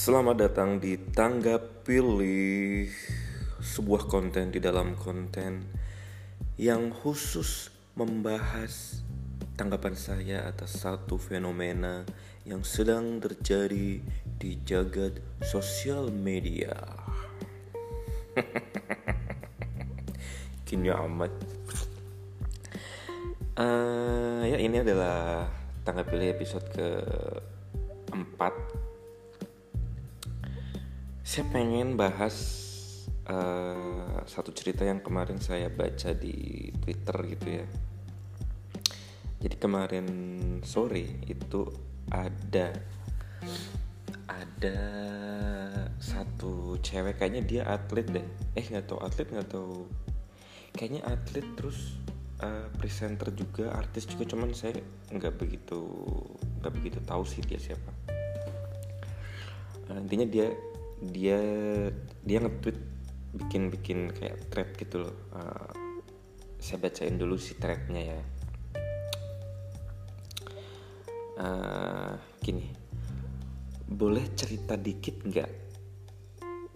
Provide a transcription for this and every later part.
Selamat datang di Tangga Pilih Sebuah konten di dalam konten Yang khusus membahas tanggapan saya atas satu fenomena Yang sedang terjadi di jagat sosial media. Kini amat. Uh, Ya ini adalah Tangga Pilih episode ke 4 saya pengen bahas uh, satu cerita yang kemarin saya baca di Twitter gitu ya. Jadi kemarin sore itu ada ada satu cewek kayaknya dia atlet deh. Eh nggak tahu atlet nggak tahu. Kayaknya atlet terus uh, presenter juga artis juga cuman saya nggak begitu nggak begitu tahu sih dia siapa. Uh, intinya dia dia dia nge-tweet bikin bikin kayak thread gitu loh. Uh, saya bacain dulu si threadnya ya. Uh, gini. Boleh cerita dikit nggak?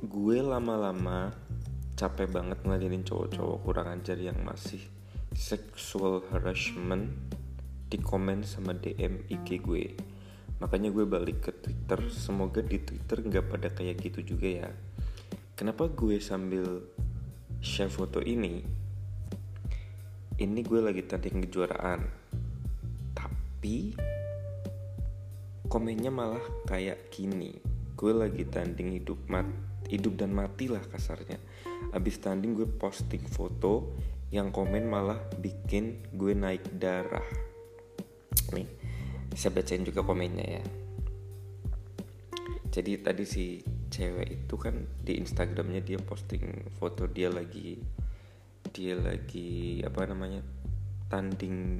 Gue lama-lama capek banget ngeladenin cowok-cowok kurang ajar yang masih sexual harassment di komen sama DM IG gue makanya gue balik ke Twitter. Semoga di Twitter nggak pada kayak gitu juga ya. Kenapa gue sambil share foto ini? Ini gue lagi tanding kejuaraan. Tapi komennya malah kayak gini. Gue lagi tanding hidup mat hidup dan mati lah kasarnya. Abis tanding gue posting foto yang komen malah bikin gue naik darah. Nih saya bacain juga komennya ya. Jadi tadi si cewek itu kan di Instagramnya dia posting foto dia lagi dia lagi apa namanya tanding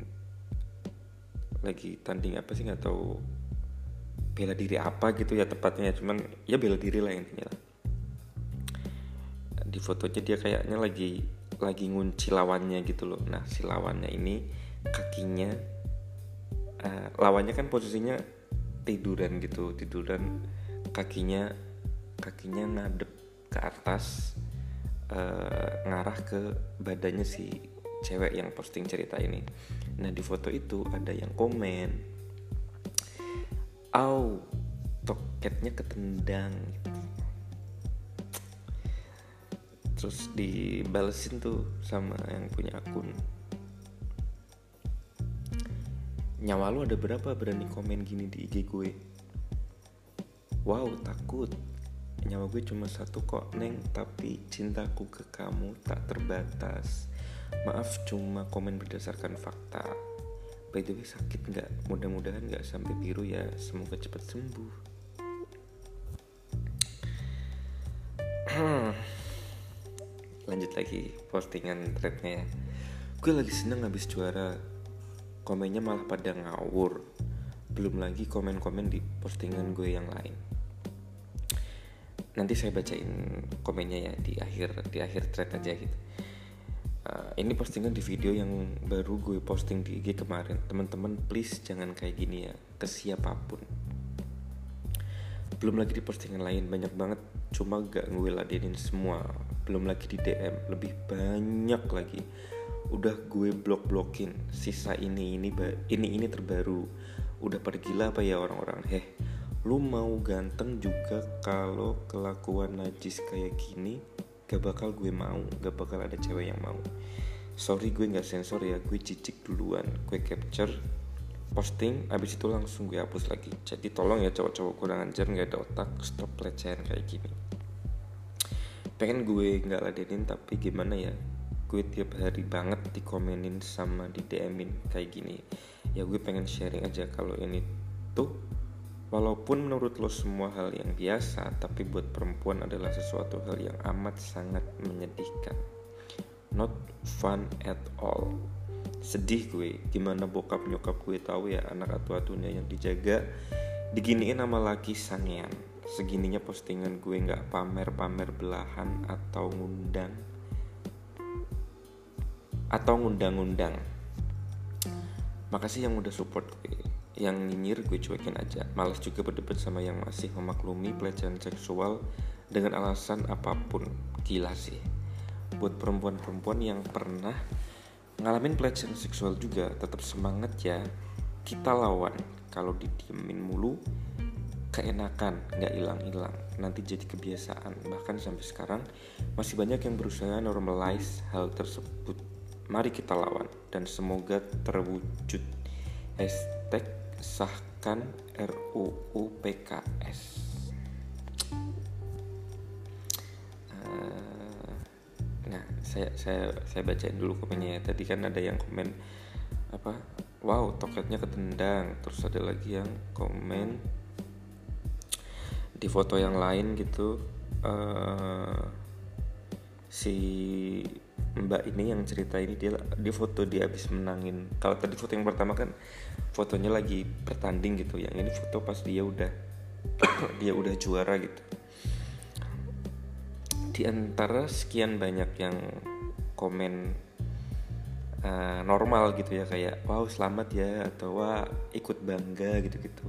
lagi tanding apa sih nggak tahu bela diri apa gitu ya tepatnya. Cuman ya bela diri lah intinya lah. Di fotonya dia kayaknya lagi lagi ngunci lawannya gitu loh. Nah si lawannya ini kakinya uh, lawannya kan posisinya tiduran gitu tiduran kakinya kakinya ngadep ke atas uh, ngarah ke badannya si cewek yang posting cerita ini. Nah di foto itu ada yang komen au toketnya ketendang. Terus dibalesin tuh sama yang punya akun nyawa lu ada berapa? Berani komen gini di IG gue. Wow takut. Nyawa gue cuma satu kok neng. Tapi cintaku ke kamu tak terbatas. Maaf cuma komen berdasarkan fakta. By the way sakit nggak? Mudah-mudahan nggak sampai biru ya. Semoga cepat sembuh. Lanjut lagi postingan threadnya. Ya gue lagi seneng habis juara komennya malah pada ngawur. Belum lagi komen-komen di postingan gue yang lain. Nanti saya bacain komennya ya di akhir di akhir thread aja gitu. Uh, ini postingan di video yang baru gue posting di IG kemarin. Teman-teman please jangan kayak gini ya ke siapa pun. Belum lagi di postingan lain banyak banget. Cuma gak gue ladenin semua. Belum lagi di DM lebih banyak lagi udah gue blok blokin sisa ini ini ini ini terbaru. Udah pergilah apa ya orang-orang? Heh lu mau ganteng juga kalau kelakuan najis kayak gini gak bakal gue mau gak bakal ada cewek yang mau. Sorry gue nggak sensor ya gue cicik duluan gue capture posting abis itu langsung gue hapus lagi. Jadi tolong ya cowok-cowok kurang ajar nggak ada otak stop pelecehan kayak gini. Pengen gue nggak ladenin tapi gimana ya gue tiap hari banget dikomenin sama di DMin kayak gini. Ya gue pengen sharing aja kalau ini tuh walaupun menurut lo semua hal yang biasa tapi buat perempuan adalah sesuatu hal yang amat sangat menyedihkan. Not fun at all. Sedih gue gimana bokap nyokap gue tahu ya anak atu-atunya yang dijaga diginiin sama laki sangean. Segininya postingan gue nggak pamer-pamer belahan atau ngundang atau ngundang-ngundang makasih yang udah support gue yang nyinyir gue cuekin aja. Males juga berdebat sama yang masih memaklumi pelecehan seksual dengan alasan apa pun. Gila sih. Buat perempuan-perempuan yang pernah ngalamin pelecehan seksual juga tetap semangat ya. Kita lawan. Kalau didiemin mulu keenakan nggak hilang-hilang. Nanti jadi kebiasaan. Bahkan sampai sekarang masih banyak yang berusaha normalize hal tersebut mari kita lawan dan semoga terwujud. Hashtag sahkan RUU PKS uh, nah saya saya saya bacain dulu komennya ya. tadi kan ada yang komen apa wow toketnya ketendang. Terus ada lagi yang komen di foto yang lain gitu uh, si mbak ini yang cerita ini dia di foto dia habis menangin. Kalau tadi foto yang pertama kan fotonya lagi bertanding gitu yang ini foto pas dia udah dia udah juara gitu. Di antara sekian banyak yang komen uh, normal gitu ya kayak wow selamat ya atau wah ikut bangga gitu gitu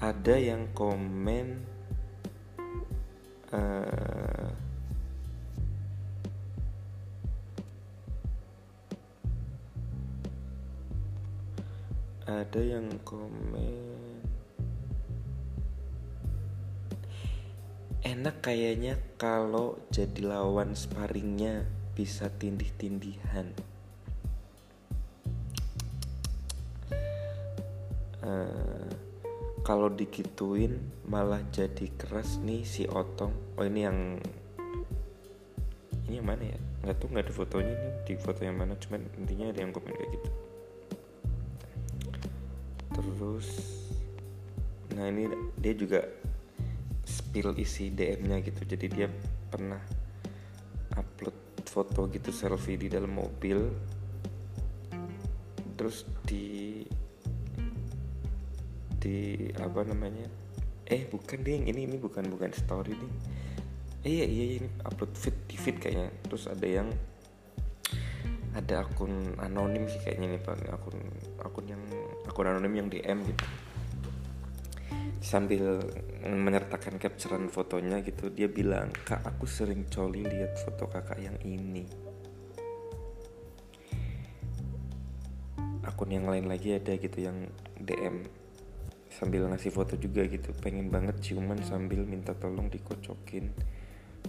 ada yang komen uh, ada yang komen. Enak kayaknya kalau jadi lawan sparringnya bisa tindih-tindihan. Uh, kalau dikituin malah jadi keras nih si otong. Oh ini yang ini yang mana ya? Nggak tuh nggak ada fotonya nih. Di foto yang mana? Cuman intinya ada yang komen kayak gitu terus nah ini dia juga spill isi DM-nya gitu. Jadi dia pernah upload foto gitu selfie di dalam mobil. Terus di di apa namanya? Eh bukan ding ini ini bukan bukan story nih eh, iya iya ini upload feed di feed kayaknya. Terus ada yang ada akun anonim sih kayaknya nih pak akun akun yang akun anonim yang DM gitu. Sambil menyertakan capturean fotonya gitu dia bilang kak aku sering coli lihat foto kakak yang ini. Akun yang lain lagi ada gitu yang DM sambil ngasih foto juga gitu. Pengen banget ciuman sambil minta tolong dikocokin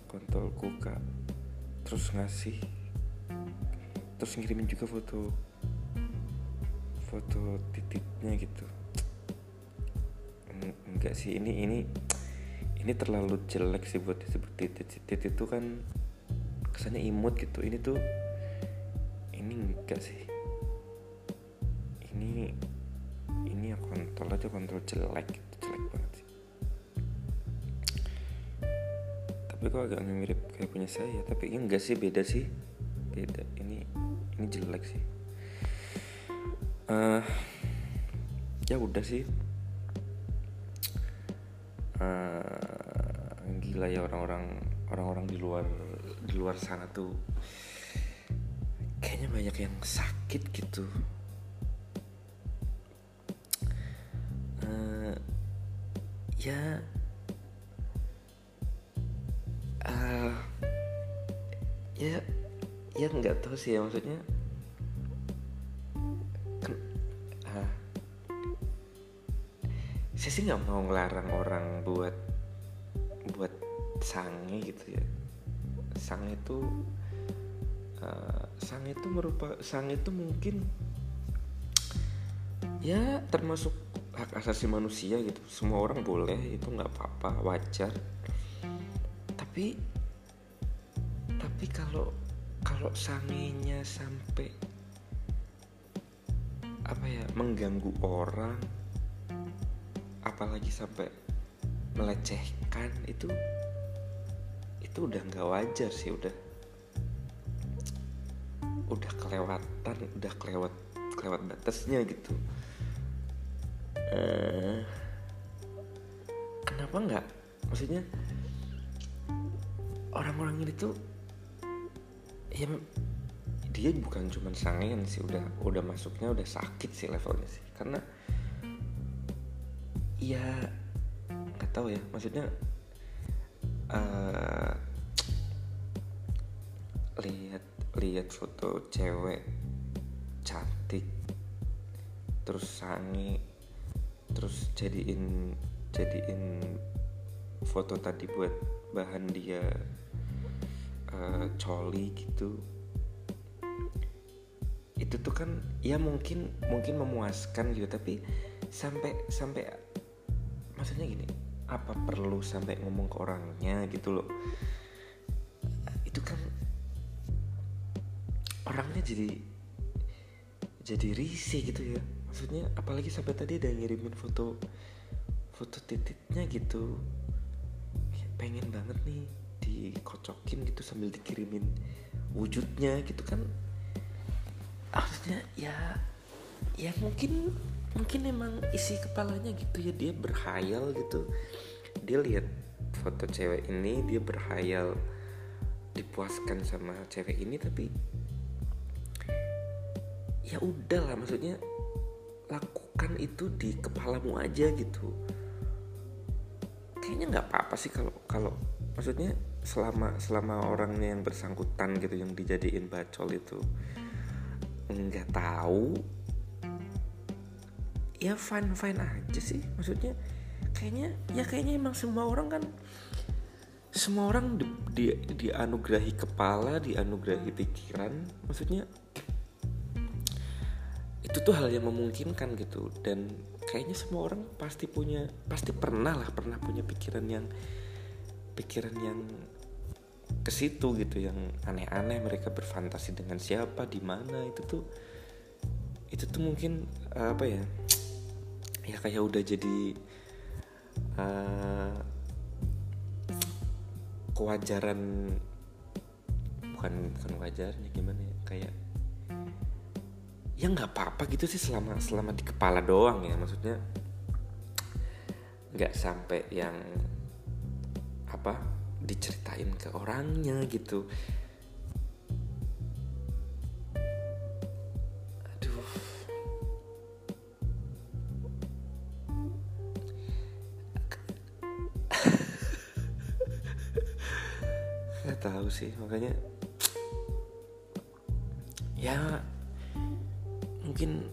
kontol kuka terus ngasih terus ngirimin juga foto foto titiknya gitu. Enggak sih ini ini ini terlalu jelek sih buat disebut titik titik itu kan kesannya imut gitu. Ini tuh ini enggak sih. Ini ini ya kontrol aja kontrol jelek gitu jelek banget sih. Tapi kok agak mirip kayak punya saya tapi ini enggak sih beda sih. Beda ini ini jelek sih uh, ya udah sih. Uh, gila ya orang-orang orang-orang di luar di luar sana tuh kayaknya banyak yang sakit gitu. Ya uh, ya ya nggak tahu sih ya maksudnya sih nggak mau ngelarang orang buat buat sange gitu ya. Sange itu uh, sange itu merupakan sange itu mungkin ya termasuk hak asasi manusia gitu. Semua orang boleh itu nggak apa-apa wajar. Tapi tapi kalau kalau sangenya sampai apa ya mengganggu orang apalagi sampai melecehkan itu itu udah nggak wajar sih udah udah kelewatan udah kelewat kelewat batasnya gitu. Uh, kenapa nggak? Maksudnya orang-orang ini tuh ya dia bukan cuma sangean sih udah udah masuknya udah sakit sih levelnya sih karena ya nggak tahu ya maksudnya uh, lihat lihat foto cewek cantik terus sange terus jadiin jadiin foto tadi buat bahan dia uh, coli gitu. Itu tuh kan ya mungkin mungkin memuaskan gitu tapi sampai sampai maksudnya gini apa perlu sampai ngomong ke orangnya gitu loh? Itu kan orangnya jadi jadi risih gitu ya. Maksudnya apalagi sampai tadi ada ngirimin foto foto titiknya gitu. Pengen banget nih dikocokin gitu sambil dikirimin wujudnya gitu kan. Maksudnya ya ya mungkin mungkin emang isi kepalanya gitu ya dia berhayal gitu. Dia lihat foto cewek ini dia berhayal dipuaskan sama cewek ini tapi ya udah lah maksudnya lakukan itu di kepalamu aja gitu. Kayaknya nggak apa-apa sih kalau kalau maksudnya selama selama orangnya yang bersangkutan gitu yang dijadiin bacol itu nggak tahu ya fine fine aja sih. Maksudnya kayaknya ya kayaknya emang semua orang kan semua orang di, di, dianugerahi kepala dianugerahi pikiran. Maksudnya itu tuh hal yang memungkinkan gitu. Dan kayaknya semua orang pasti punya pasti pernah lah pernah punya pikiran yang pikiran yang ke situ gitu yang aneh-aneh mereka berfantasi dengan siapa di mana itu tuh itu tuh mungkin uh, apa ya ya kayak udah jadi uh, kewajaran bukan bukan wajarnya gimana ya kayak ya nggak apa-apa gitu sih selama selama di kepala doang ya maksudnya nggak sampai yang apa diceritain ke orangnya gitu sih makanya ya mungkin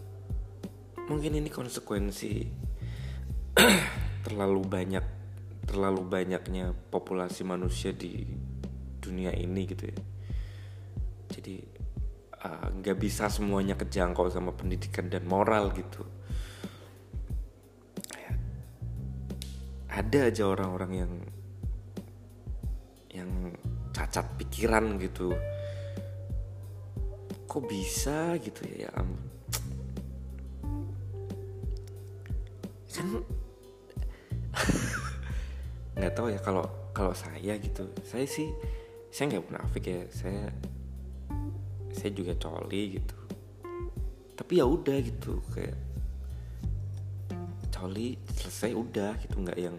mungkin ini konsekuensi terlalu banyak terlalu banyaknya populasi manusia di dunia ini gitu ya. Jadi nggak uh, bisa semuanya kejangkau sama pendidikan dan moral gitu. Ada aja orang-orang yang cacat pikiran gitu. Kok bisa gitu ya? Ya ampun. Kan nggak tahu ya kalau kalau saya gitu saya sih saya nggak munafik ya saya saya juga coli gitu. Tapi ya udah gitu kayak coli selesai udah gitu nggak yang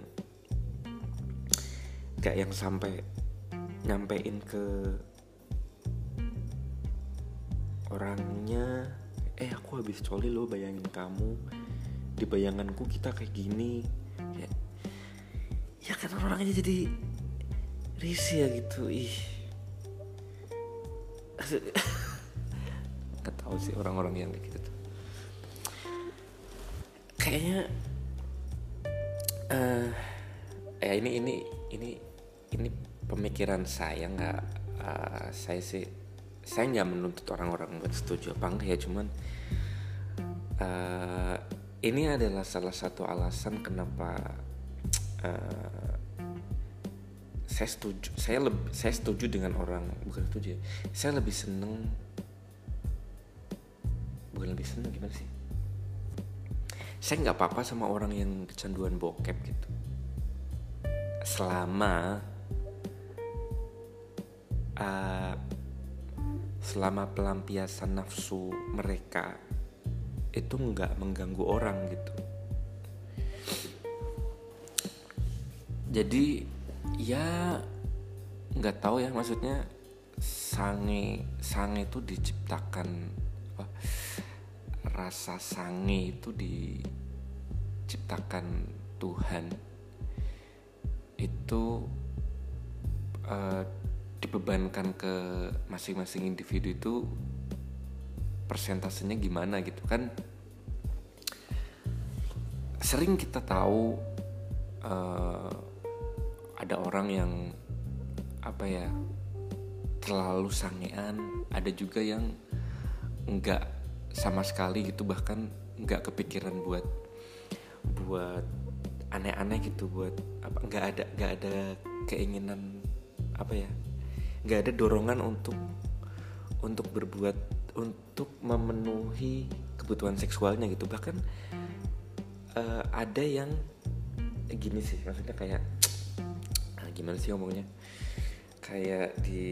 nggak yang sampai nyampein ke orangnya eh aku habis coli lo bayangin kamu. Di bayanganku kita kayak gini. Ya, ya kan orangnya jadi risih ya gitu. Ih. Nggak tahu sih orang-orang yang kayak gitu tuh. Kayaknya uh, ya ini ini ini ini pemikiran saya nggak uh, saya sih saya nggak menuntut orang-orang buat setuju apa enggak ya cuman uh, ini adalah salah satu alasan kenapa uh, saya setuju saya lebih saya setuju dengan orang bukan setuju ya saya lebih seneng bukan lebih seneng gimana sih? Saya nggak apa-apa sama orang yang kecanduan bokep gitu. Selama uh, selama pelampiasan nafsu mereka itu nggak mengganggu orang gitu. Jadi ya nggak tahu ya maksudnya sange sange itu diciptakan apa, rasa sange itu diciptakan Tuhan. Itu uh, dibebankan ke masing-masing individu itu persentasenya gimana gitu kan? Sering kita tahu uh, ada orang yang apa ya terlalu sangean ada juga yang nggak sama sekali gitu bahkan nggak kepikiran buat buat aneh-aneh gitu buat apa nggak ada nggak ada keinginan apa ya nggak ada dorongan untuk untuk berbuat untuk memenuhi kebutuhan seksualnya gitu. Bahkan uh, ada yang eh, gini sih maksudnya kayak uh, gimana sih ngomongnya? Kayak di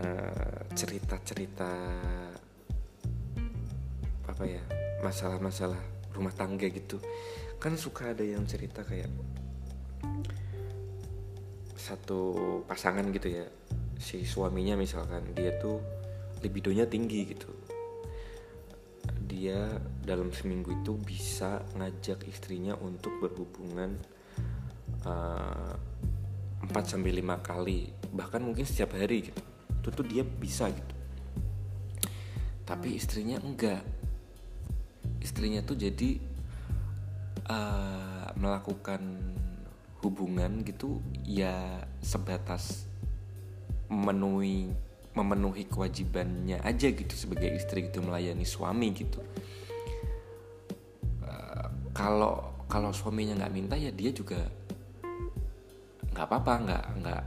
uh, cerita-cerita apa ya masalah-masalah rumah tangga gitu. Kan suka ada yang cerita kayak satu pasangan gitu ya si suaminya misalkan dia tuh libidonya tinggi gitu. Dia dalam seminggu itu bisa ngajak istrinya untuk berhubungan uh, 4 sampai lima kali bahkan mungkin setiap hari gitu. Itu tuh dia bisa gitu. Tapi istrinya enggak. Istrinya tuh jadi uh, melakukan hubungan gitu ya sebatas memenuhi memenuhi kewajibannya aja gitu sebagai istri gitu melayani suami gitu. Uh, kalau kalau suaminya nggak minta ya dia juga nggak apa-apa nggak nggak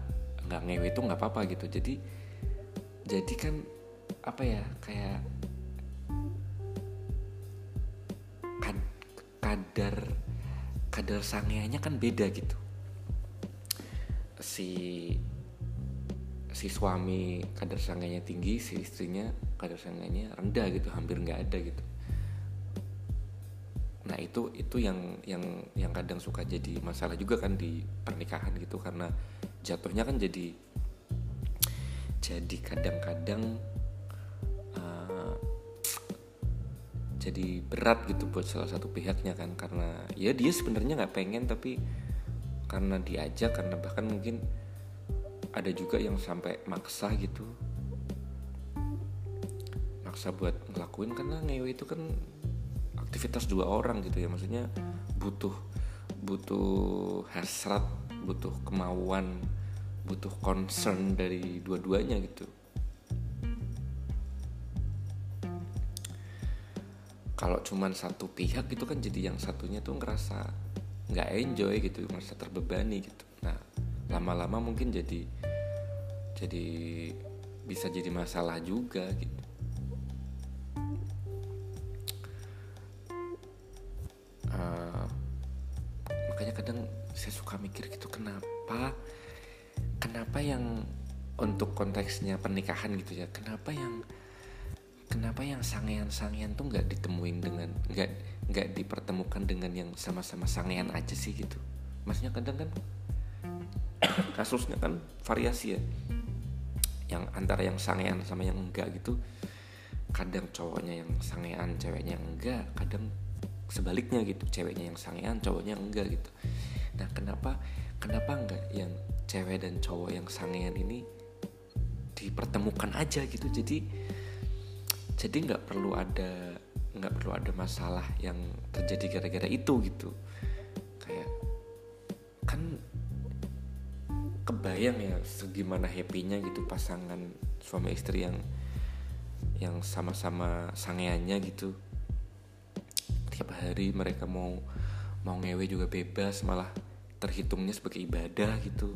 nggak ngewe itu nggak apa-apa gitu. Jadi jadi kan apa ya kayak kadar kadar sangeanya kan beda gitu si si suami kadar sangenya tinggi si istrinya kadar sangenya rendah gitu hampir nggak ada gitu. Nah itu itu yang yang yang kadang suka jadi masalah juga kan di pernikahan gitu karena jatuhnya kan jadi jadi kadang-kadang uh, jadi berat gitu buat salah satu pihaknya kan karena ya dia sebenarnya nggak pengen tapi karena diajak karena bahkan mungkin ada juga yang sampai maksa gitu. Maksa buat ngelakuin karena ngewe itu kan aktivitas dua orang gitu ya. Maksudnya butuh butuh hasrat butuh kemauan butuh concern dari dua-duanya gitu. Kalau cuman satu pihak gitu kan jadi yang satunya tuh ngerasa nggak enjoy gitu merasa terbebani gitu. Nah lama-lama mungkin jadi jadi bisa jadi masalah juga gitu. Uh, makanya kadang saya suka mikir gitu kenapa kenapa yang untuk konteksnya pernikahan gitu ya kenapa yang kenapa yang sangean-sangean tuh nggak ditemuin dengan nggak nggak dipertemukan dengan yang sama-sama sangean aja sih gitu. Maksudnya kadang kan kasusnya kan variasi ya. Yang antara yang sangean sama yang enggak gitu kadang cowoknya yang sangean ceweknya yang enggak kadang sebaliknya gitu. Ceweknya yang sangean cowoknya enggak gitu. Nah kenapa kenapa enggak yang cewek dan cowok yang sangean ini dipertemukan aja gitu? Jadi jadi nggak perlu ada nggak perlu ada masalah yang terjadi gara-gara itu gitu. Kayak kan kebayang ya segimana happynya gitu pasangan suami istri yang yang sama-sama sangeannya gitu. Tiap hari mereka mau mau ngewe juga bebas malah terhitungnya sebagai ibadah gitu.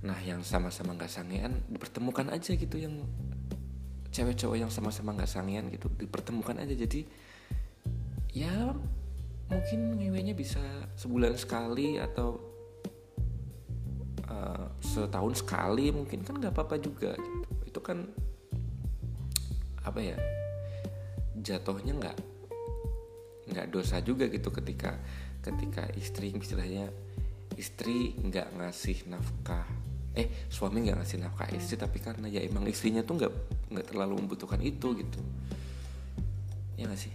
Nah yang sama-sama nggak sangean dipertemukan aja gitu yang cewek cowok yang sama-sama nggak sangian gitu dipertemukan aja. Jadi ya mungkin ngewenya bisa sebulan sekali atau uh, setahun sekali mungkin. Kan nggak apa-apa juga gitu. Itu kan apa ya jatuhnya nggak nggak dosa juga gitu ketika ketika istri istilahnya istri nggak ngasih nafkah. Eh suami nggak ngasih nafkah istri tapi karena ya emang istrinya tuh nggak nggak terlalu membutuhkan itu gitu. Ya nggak sih?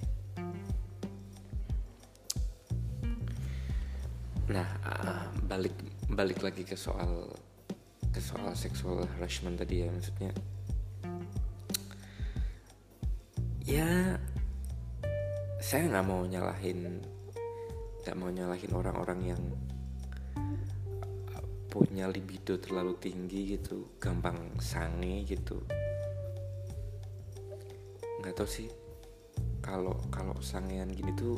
Nah uh, balik balik lagi ke soal ke soal seksual harassment tadi ya maksudnya. Ya saya nggak mau nyalahin nggak mau nyalahin orang-orang yang punya libido terlalu tinggi gitu gampang sange gitu nggak tahu sih. Kalau kalau sangean gini tuh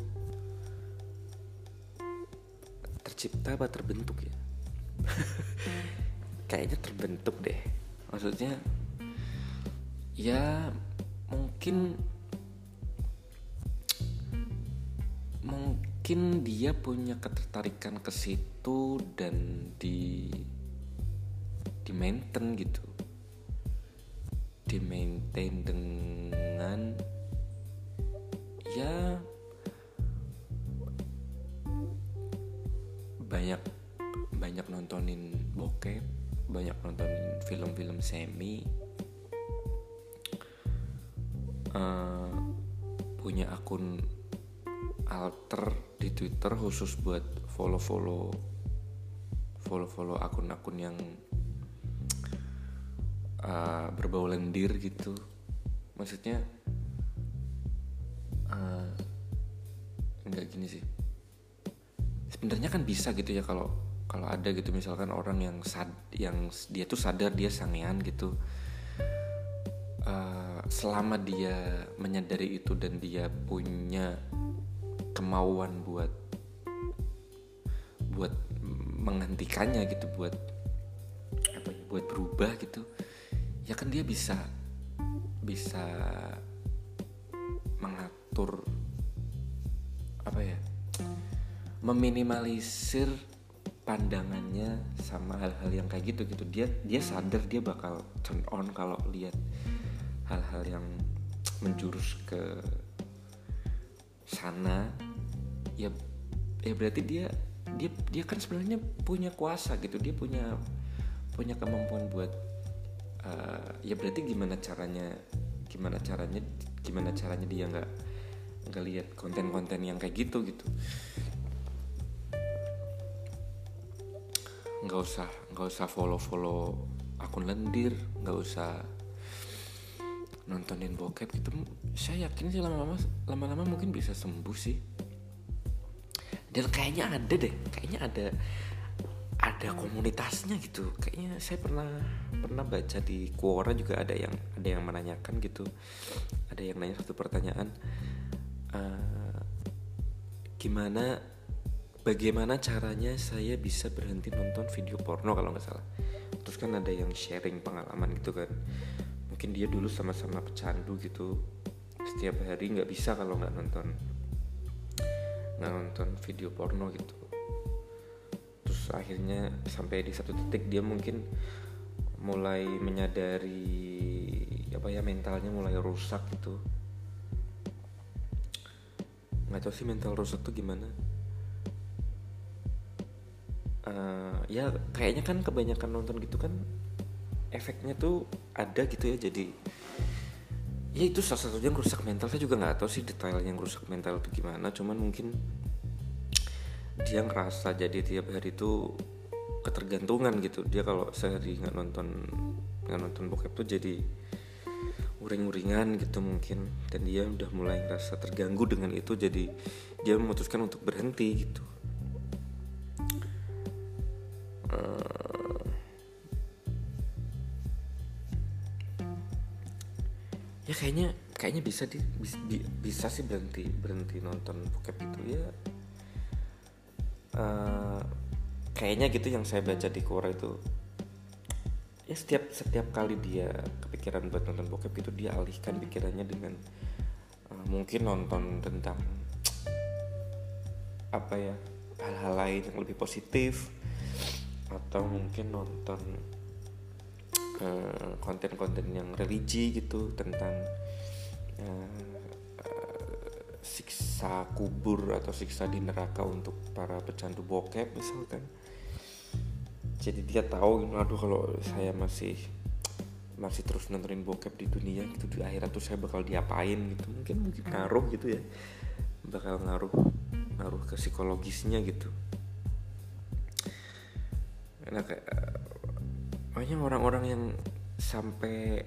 tercipta apa terbentuk ya? Kayaknya terbentuk deh. Maksudnya ya mungkin mungkin dia punya ketertarikan ke situ dan di di maintain gitu di maintain dengan ya banyak banyak nontonin bokep banyak nontonin film-film semi. Uh, punya akun alter di Twitter khusus buat follow-follow follow-follow akun-akun yang uh, berbau lendir gitu. Maksudnya uh, enggak gini sih. Sebenarnya kan bisa gitu ya kalau kalau ada gitu. Misalkan orang yang sad yang dia tuh sadar dia sangean gitu. Uh, selama dia menyadari itu dan dia punya kemauan buat buat menghentikannya gitu buat apa ya buat berubah gitu ya kan dia bisa bisa mengatur apa ya meminimalisir pandangannya sama hal-hal yang kayak gitu gitu. Dia dia sadar dia bakal turn on kalau lihat hal-hal yang menjurus ke sana. Ya ya berarti dia dia dia kan sebenarnya punya kuasa gitu. Dia punya punya kemampuan buat uh, ya berarti gimana caranya gimana caranya gimana caranya dia nggak nggak lihat konten-konten yang kayak gitu gitu? Nggak usah nggak usah follow follow akun lendir nggak usah nontonin bokep gitu. Saya yakin sih lama-lama lama-lama mungkin bisa sembuh sih. Dan kayaknya ada deh kayaknya ada ada komunitasnya gitu. Kayaknya saya pernah pernah baca di Quora juga ada yang ada yang menanyakan gitu. Ada yang nanya satu pertanyaan uh, gimana bagaimana caranya saya bisa berhenti nonton video porno kalau nggak salah? Terus kan ada yang sharing pengalaman gitu kan. Mungkin dia dulu sama-sama pecandu gitu. Setiap hari nggak bisa kalau nggak nonton nggak nonton video porno gitu. Terus akhirnya sampai di satu titik dia mungkin mulai menyadari apa ya mentalnya mulai rusak gitu. Nggak tahu sih mental rusak tuh gimana. Uh, ya kayaknya kan kebanyakan nonton gitu kan efeknya tuh ada gitu ya jadi ya itu salah satunya yang rusak mental. Saya juga nggak tahu sih detail yang rusak mental itu gimana cuman mungkin dia ngerasa jadi tiap hari itu ketergantungan gitu. Dia kalau sehari nggak nonton nggak nonton bokep tuh jadi uring-uringan gitu mungkin. Dan dia udah mulai ngerasa terganggu dengan itu jadi dia memutuskan untuk berhenti gitu. Ya kayaknya kayaknya bisa di bisa, bisa sih berhenti berhenti nonton bokep itu. Ya uh, kayaknya gitu yang saya baca di Quora itu ya setiap setiap kali dia kepikiran buat nonton bokep itu dia alihkan pikirannya dengan uh, mungkin nonton tentang apa ya hal-hal lain yang lebih positif atau mungkin nonton Eh, konten-konten uh, yang religi gitu tentang uh, siksa kubur atau siksa di neraka untuk para pecandu bokep misalkan. Jadi dia tahu aduh kalau saya masih masih terus nontonin bokep di dunia gitu di akhirat tuh saya bakal diapain gitu. Mungkin mungkin ngaruh gitu ya. Bakal ngaruh ngaruh ke psikologisnya gitu. Nah kayak banyak orang-orang yang sampai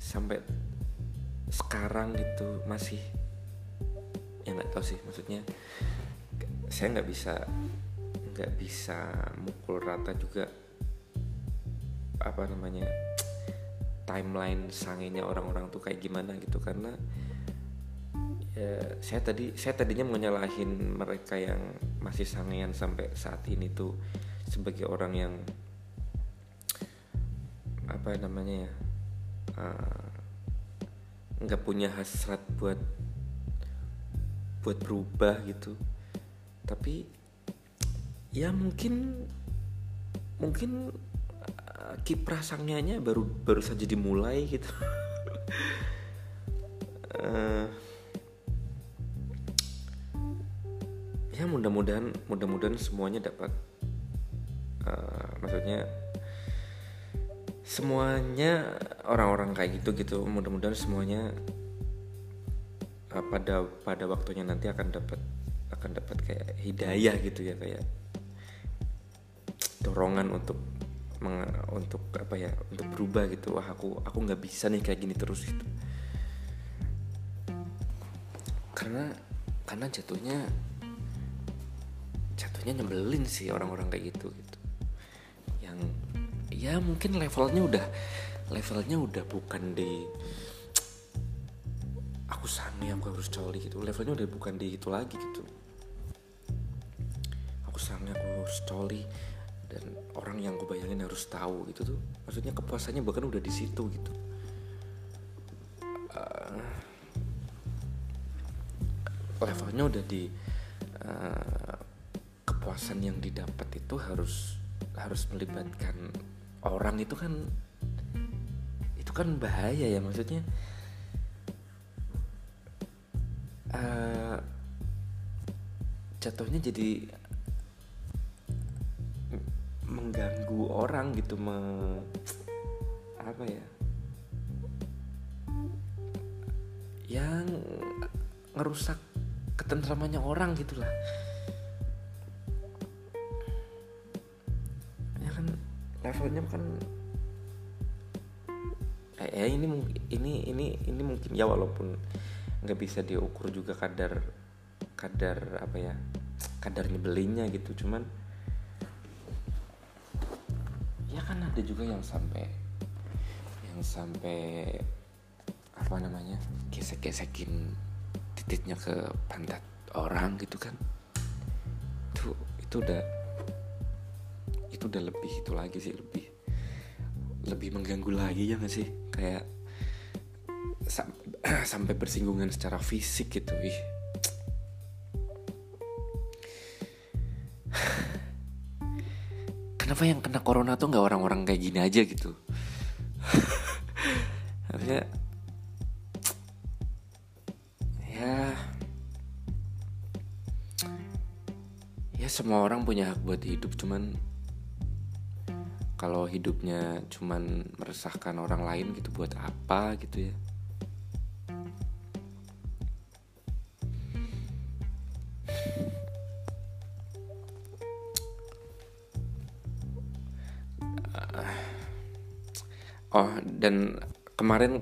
sampai sekarang gitu masih ya nggak tahu sih maksudnya saya nggak bisa nggak bisa mukul rata juga apa namanya timeline sangenya orang-orang tuh kayak gimana gitu. Karena ya, saya tadi saya tadinya menyalahin mereka yang masih sangean sampai saat ini tuh sebagai orang yang apa namanya ya uh, nggak punya hasrat buat buat berubah gitu. Tapi ya mungkin mungkin uh, kiprah sangnya baru baru saja dimulai gitu. Uh, ya mudah-mudahan mudah-mudahan semuanya dapat uh, maksudnya semuanya orang-orang kayak gitu gitu mudah-mudahan semuanya uh, pada pada waktunya nanti akan dapat akan dapat kayak hidayah gitu ya kayak dorongan untuk meng, untuk apa ya untuk berubah gitu. Wah aku aku nggak bisa nih kayak gini terus gitu. Karena karena jatuhnya jatuhnya nyebelin sih orang-orang kayak gitu gitu. Yang ya mungkin levelnya udah levelnya udah bukan di sange aku harus coli gitu. Levelnya udah bukan di itu lagi gitu. Aku sange aku harus coli dan orang yang gue bayangin harus tahu gitu tuh. Maksudnya kepuasannya bahkan udah di situ gitu. Uh, levelnya udah di uh, kepuasan yang didapat itu harus harus melibatkan orang itu kan itu kan bahaya ya maksudnya uh, jatuhnya jadi mengganggu orang gitu me, apa ya? Yang ngerusak ketentramannya orang gitulah. Levelnya kan eh, eh ini ini ini ini mungkin ya walaupun nggak bisa diukur juga kadar kadar apa ya kadar nyebelinya gitu. Cuman ya kan ada juga yang sampai yang sampai apa namanya gesek-gesekin titiknya ke pantat orang gitu kan. Itu itu udah itu udah lebih itu lagi sih lebih lebih mengganggu lagi ya gak sih? Kayak sampai bersinggungan secara fisik gitu ih. Kenapa yang kena corona tuh nggak orang-orang kayak gini aja gitu? Harusnya ya ya semua orang punya hak buat hidup cuman kalau hidupnya cuman meresahkan orang lain gitu buat apa gitu ya Oh dan kemarin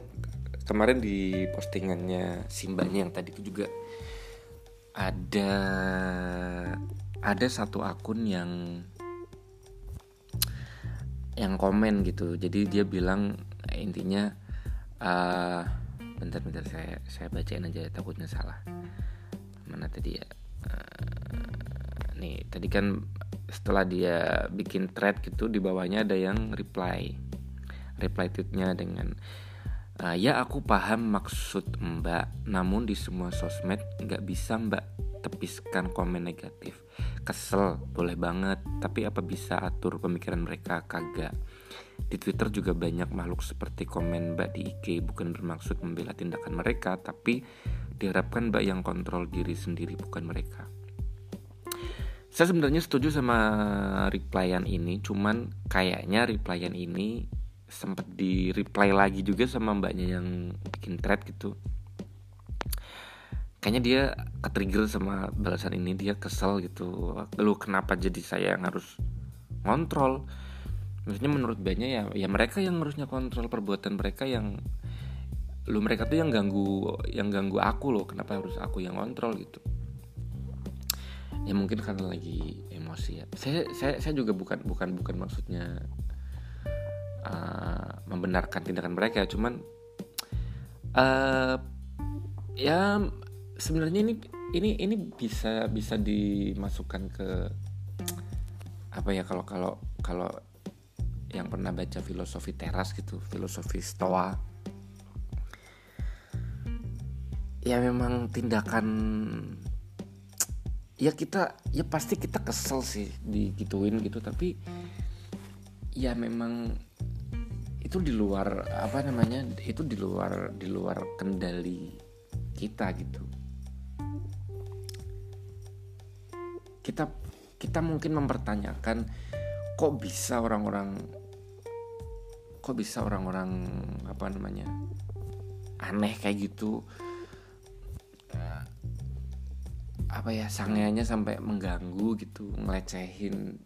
kemarin di postingannya Simbanya yang tadi itu juga ada ada satu akun yang yang komen gitu. Jadi dia bilang intinya uh, bentar bentar saya saya bacain aja takutnya salah. Mana tadi ya? Uh, nih tadi kan setelah dia bikin thread gitu di bawahnya ada yang reply reply tweetnya dengan uh, ya aku paham maksud mbak namun di semua sosmed nggak bisa mbak tepiskan komen negatif. Kesel boleh banget tapi apa bisa atur pemikiran mereka? Kagak. Di Twitter juga banyak makhluk seperti komen mbak di IG bukan bermaksud membela tindakan mereka tapi diharapkan mbak yang kontrol diri sendiri bukan mereka. Saya sebenarnya setuju sama replyan ini cuman kayaknya replyan ini sempat di reply lagi juga sama mbaknya yang bikin thread gitu. Kayaknya dia ketrigger sama balasan ini dia kesel gitu. Lu kenapa jadi saya yang harus ngontrol? Maksudnya menurut banyak ya ya mereka yang harusnya kontrol perbuatan mereka yang lu mereka tuh yang ganggu yang ganggu aku loh. Kenapa harus aku yang kontrol gitu? Ya mungkin karena lagi emosi ya. Saya saya saya juga bukan bukan bukan maksudnya uh, membenarkan tindakan mereka. Cuman uh, ya sebenarnya ini ini ini bisa bisa dimasukkan ke apa ya kalau kalau kalau yang pernah baca filosofi teras gitu filosofi stoa. Ya memang tindakan ya kita ya pasti kita kesel sih digituin gitu tapi ya memang itu di luar apa namanya itu di luar di luar kendali kita gitu. Kita kita mungkin mempertanyakan kok bisa orang-orang kok bisa orang-orang apa namanya aneh kayak gitu? Apa ya sangenya sampai mengganggu gitu ngelecehin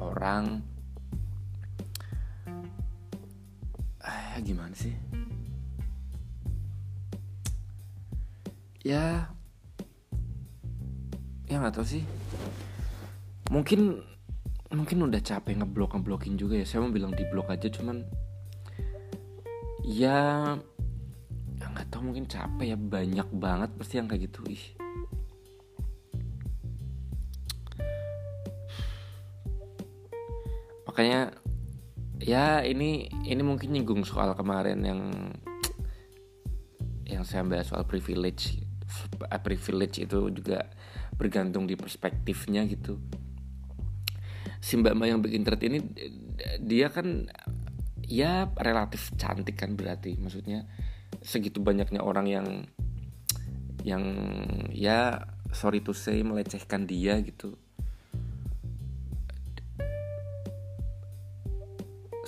orang ah, gimana sih? Ya ya nggak tahu sih. Mungkin mungkin udah capek ngeblok ngeblokin juga ya. Saya mau bilang di blok aja cuman ya nggak tahu mungkin capek ya. Banyak banget pasti yang kayak gitu. Ih. Makanya ya ini ini mungkin nyinggung soal kemarin yang yang saya bahas soal privilege privilege itu juga bergantung di perspektifnya gitu. Si mbak mbak yang bikin thread ini dia kan ya relatif cantik kan berarti. Maksudnya segitu banyaknya orang yang yang ya sorry to say melecehkan dia gitu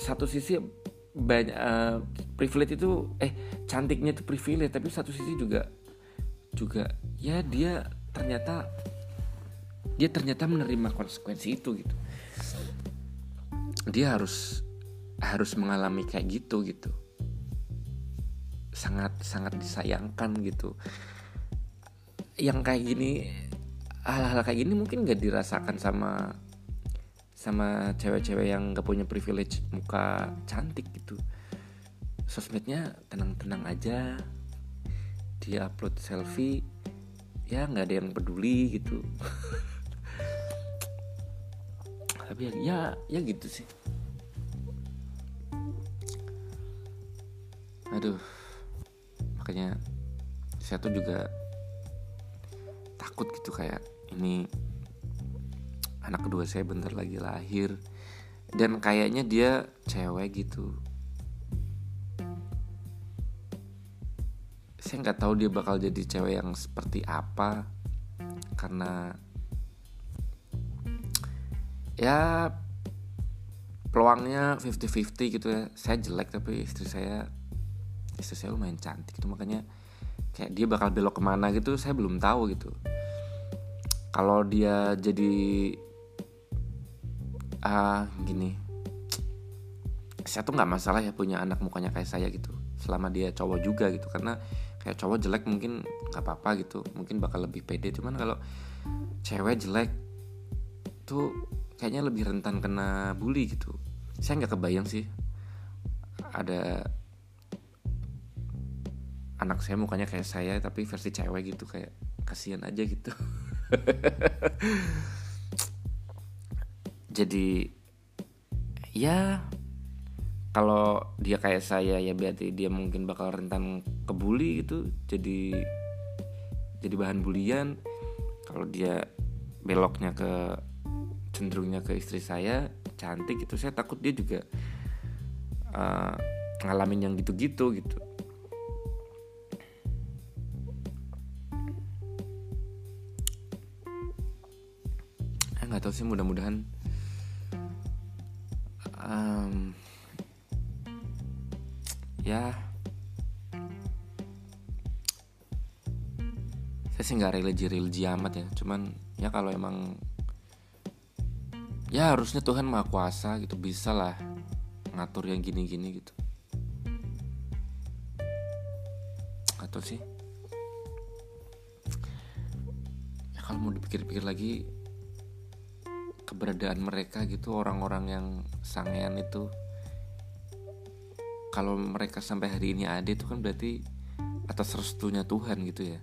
satu sisi banyak uh, privilege itu eh cantiknya itu privilege tapi satu sisi juga juga ya dia ternyata dia ternyata menerima konsekuensi itu gitu. Dia harus harus mengalami kayak gitu gitu. Sangat sangat disayangkan gitu. Yang kayak gini hal-hal kayak gini mungkin gak dirasakan sama sama cewek-cewek yang gak punya privilege muka cantik gitu. Sosmednya tenang-tenang aja. Dia upload selfie ya nggak ada yang peduli gitu. Tapi ya, ya ya gitu sih. Aduh makanya saya tuh juga takut gitu kayak ini anak kedua saya bentar lagi lahir. Dan kayaknya dia cewek gitu. Saya nggak tahu dia bakal jadi cewek yang seperti apa. Karena ya peluangnya 50-50 gitu ya. Saya jelek tapi istri saya istri saya lumayan cantik gitu. Makanya kayak dia bakal belok ke mana gitu saya belum tahu gitu. Kalau dia jadi uh, gini. Saya tuh nggak masalah ya punya anak mukanya kayak saya gitu. Selama dia cowok juga gitu. Karena kayak cowok jelek mungkin nggak apa-apa gitu. Mungkin bakal lebih pede. Cuman kalau cewek jelek tuh kayaknya lebih rentan kena bully gitu. Saya nggak kebayang sih ada anak saya mukanya kayak saya tapi versi cewek gitu. Kayak kasihan aja gitu jadi ya kalau dia kayak saya ya berarti dia mungkin bakal rentan kebuli gitu. Jadi jadi bahan bulian. Kalau dia beloknya ke cenderungnya ke istri saya cantik itu saya takut dia juga uh, ngalamin yang gitu-gitu gitu. Nggak tahu sih mudah-mudahan ya. Saya sih nggak religi religi amat ya. Cuman ya kalau emang ya harusnya Tuhan maha kuasa gitu bisa lah ngatur yang gini-gini gitu. Atau sih? Ya kalau mau dipikir-pikir lagi keberadaan mereka gitu orang-orang yang sangean itu kalau mereka sampai hari ini ada itu kan berarti atas restunya Tuhan gitu ya.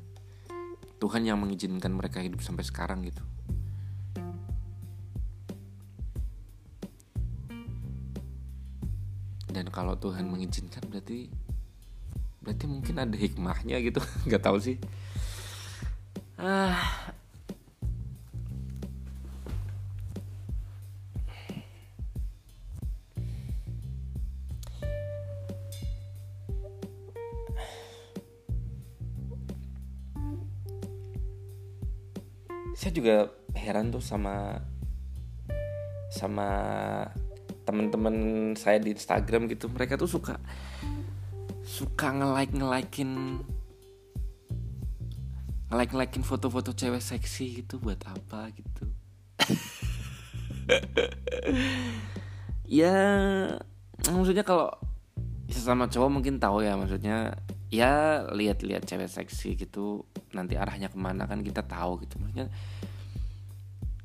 Tuhan yang mengizinkan mereka hidup sampai sekarang gitu. Dan kalau Tuhan mengizinkan berarti berarti mungkin ada hikmahnya gitu. Nggak tahu sih. Ah saya juga heran tuh sama sama teman-teman saya di Instagram gitu. Mereka tuh suka suka nge-like nge-likein nge-like nge-likein foto-foto cewek seksi gitu. Buat apa gitu? Ya maksudnya kalau sesama cowok mungkin tahu ya. Maksudnya ya lihat-lihat cewek seksi gitu nanti arahnya ke mana kan kita tahu gitu. Maksudnya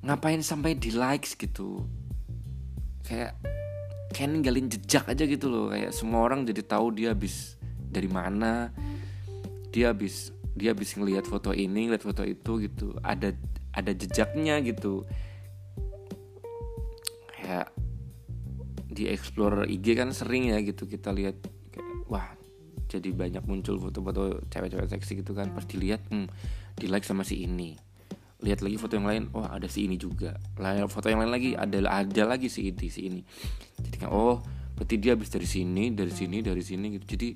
ngapain sampai di likes gitu? Kayak kayak ninggalin jejak aja gitu loh. Kayak semua orang jadi tahu dia habis dari mana dia habis dia habis ngelihat foto ini ngeliat foto itu gitu. Ada ada jejaknya gitu. Kayak di explore IG kan sering ya gitu kita lihat. Kayak wah jadi banyak muncul foto-foto cewek-cewek seksi gitu kan. Pas dilihat hmm, di like sama si ini. Lihat lagi foto yang lain oh ada si ini juga. Lain foto yang lain lagi ada ada lagi si ini si ini. Jadi kan oh berarti dia habis dari sini dari sini dari sini gitu. Jadi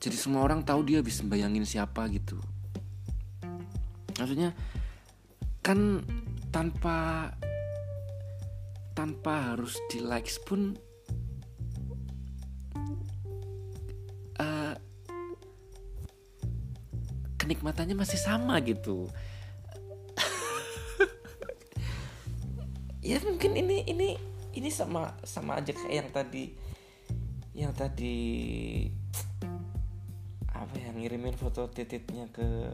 jadi semua orang tahu dia bisa bayangin siapa gitu. Maksudnya kan tanpa tanpa harus di likes pun kenikmatannya masih sama gitu ya mungkin ini ini ini sama sama aja kayak yang tadi yang tadi apa yang ngirimin foto tititnya ke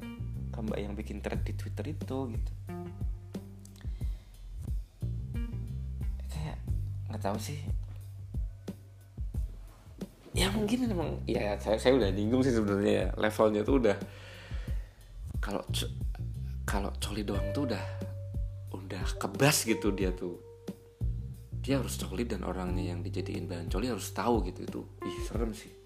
ke mbak yang bikin thread di twitter itu gitu kayak nggak tahu sih ya mungkin memang ya saya saya udah nyinggung sih sebenarnya ya. levelnya tuh udah kalau kalau coli doang tuh udah udah kebas gitu dia tuh. Dia harus coli dan orangnya yang dijadiin bahan coli harus tahu gitu itu. Ih serem sih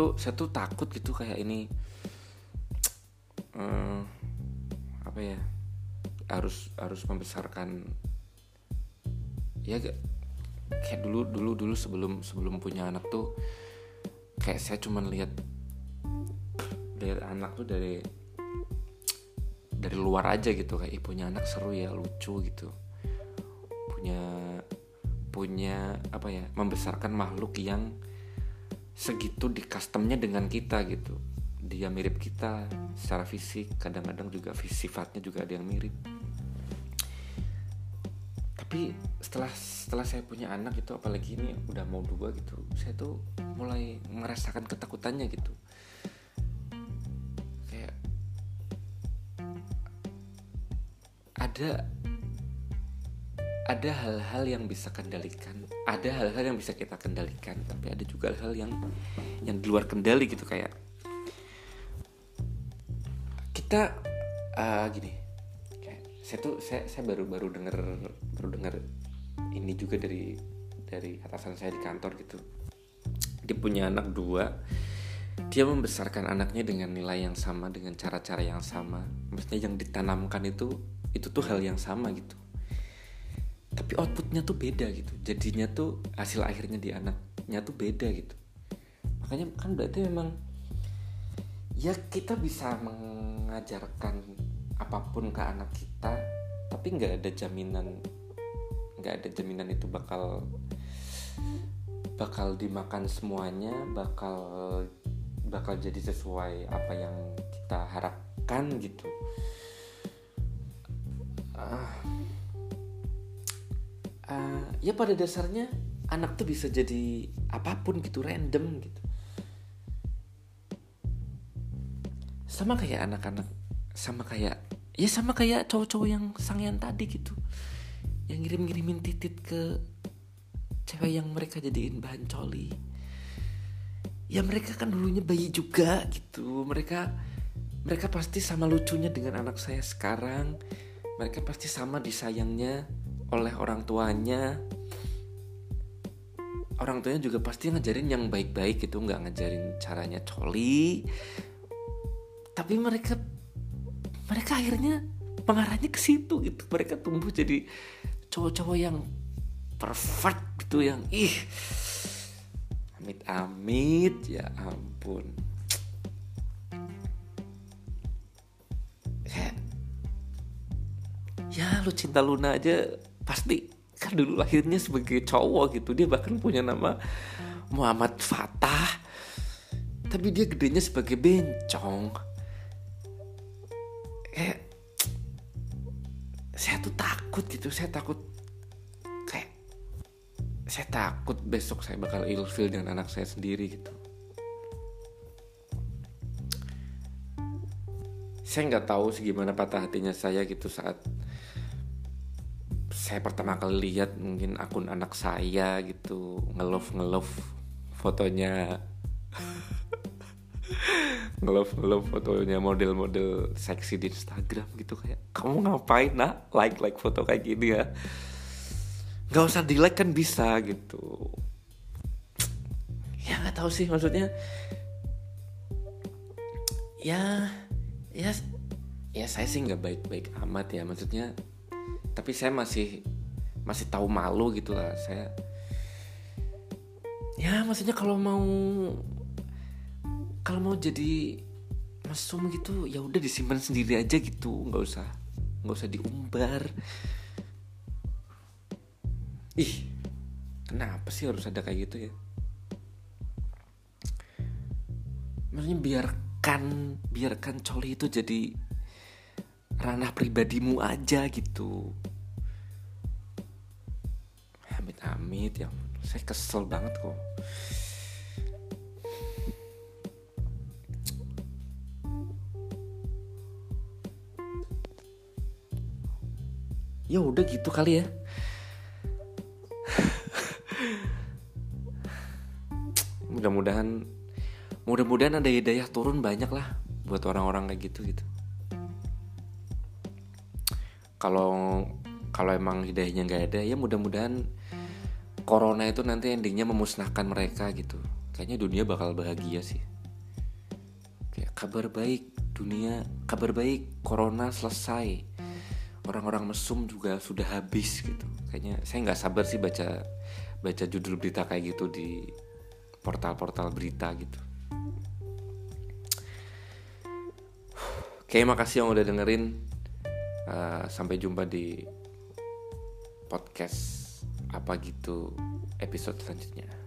tuh saya tuh takut gitu kayak ini um, apa ya harus harus membesarkan ya kayak dulu dulu dulu sebelum sebelum punya anak tuh kayak saya cuman lihat lihat anak tuh dari dari luar aja gitu kayak punya anak seru ya lucu gitu. Punya punya apa ya membesarkan makhluk yang segitu di customnya dengan kita gitu. Dia mirip kita secara fisik kadang-kadang juga sifatnya juga ada yang mirip. Tapi setelah setelah saya punya anak itu apalagi ini udah mau dua gitu saya tuh mulai merasakan ketakutannya gitu. Kayak ada ada hal-hal yang bisa kendalikan ada hal-hal yang bisa kita kendalikan tapi ada juga hal-hal yang yang di luar kendali gitu kayak kita uh, gini kayak saya tuh saya saya baru baru dengar baru dengar ini juga dari dari atasan saya di kantor gitu. Dia punya anak dua dia membesarkan anaknya dengan nilai yang sama dengan cara-cara yang sama. Maksudnya yang ditanamkan itu itu tuh hal yang sama gitu tapi outputnya tuh beda gitu. Jadinya tuh hasil akhirnya di anaknya tuh beda gitu. Makanya kan berarti memang ya kita bisa mengajarkan apa pun ke anak kita tapi nggak ada jaminan nggak ada jaminan itu bakal bakal dimakan semuanya bakal bakal jadi sesuai apa yang kita harapkan gitu. Uh, uh, ya pada dasarnya anak tuh bisa jadi apa pun gitu random gitu. Sama kayak anak-anak sama kayak ya sama kayak cowok-cowok yang sangian tadi gitu. Yang ngirim-ngirimin titit ke cewek yang mereka jadiin bahan coli. Ya mereka kan dulunya bayi juga gitu. Mereka mereka pasti sama lucunya dengan anak saya sekarang. Mereka pasti sama disayangnya oleh orang tuanya. Orang tuanya juga pasti ngajarin yang baik-baik gitu nggak ngajarin caranya coli. Tapi mereka mereka akhirnya pengarahnya ke situ gitu. Mereka tumbuh jadi cowok-cowok yang perfect gitu yang ih amit-amit ya ampun. Ya lu cinta Luna aja pasti kan dulu lahirnya sebagai cowok gitu. Dia bahkan punya nama Muhammad Fatah. Tapi dia gedenya sebagai bencong. Kayak saya tuh takut gitu. Saya takut kayak saya takut besok saya bakal ilfil dengan anak saya sendiri gitu. Saya nggak tahu sih gimana patah hatinya saya gitu saat saya pertama kali lihat mungkin akun anak saya gitu ngelove ngelove fotonya. Ngelove ngelove fotonya model-model seksi di Instagram gitu kayak kamu ngapain nak? Like like foto kayak gini ya. Nggak usah di like kan bisa gitu. Ya nggak tahu sih maksudnya ya ya ya saya sih nggak baik-baik amat ya maksudnya tapi saya masih masih tahu malu gitu lah. Saya ya maksudnya kalau mau kalau mau jadi mesum gitu ya udah disimpan sendiri aja gitu. Nggak usah nggak usah diumbar. Ih kenapa sih harus ada kayak gitu ya? Maksudnya biarkan biarkan coli itu jadi ranah pribadimu aja gitu. Amit amit ya saya kesel banget kok. Ya udah gitu kali ya. Mudah-mudahan mudah-mudahan ada hidayah turun banyak lah buat orang-orang kayak gitu gitu kalau kalau emang hidayahnya nggak ada ya mudah-mudahan corona itu nanti endingnya memusnahkan mereka gitu. Kayaknya dunia bakal bahagia sih. Kayak kabar baik dunia kabar baik corona selesai. Orang-orang mesum juga sudah habis gitu. Kayaknya saya nggak sabar sih baca baca judul berita kayak gitu di portal-portal berita gitu. Oke makasih yang udah dengerin uh, sampai jumpa di podcast apa gitu episode selanjutnya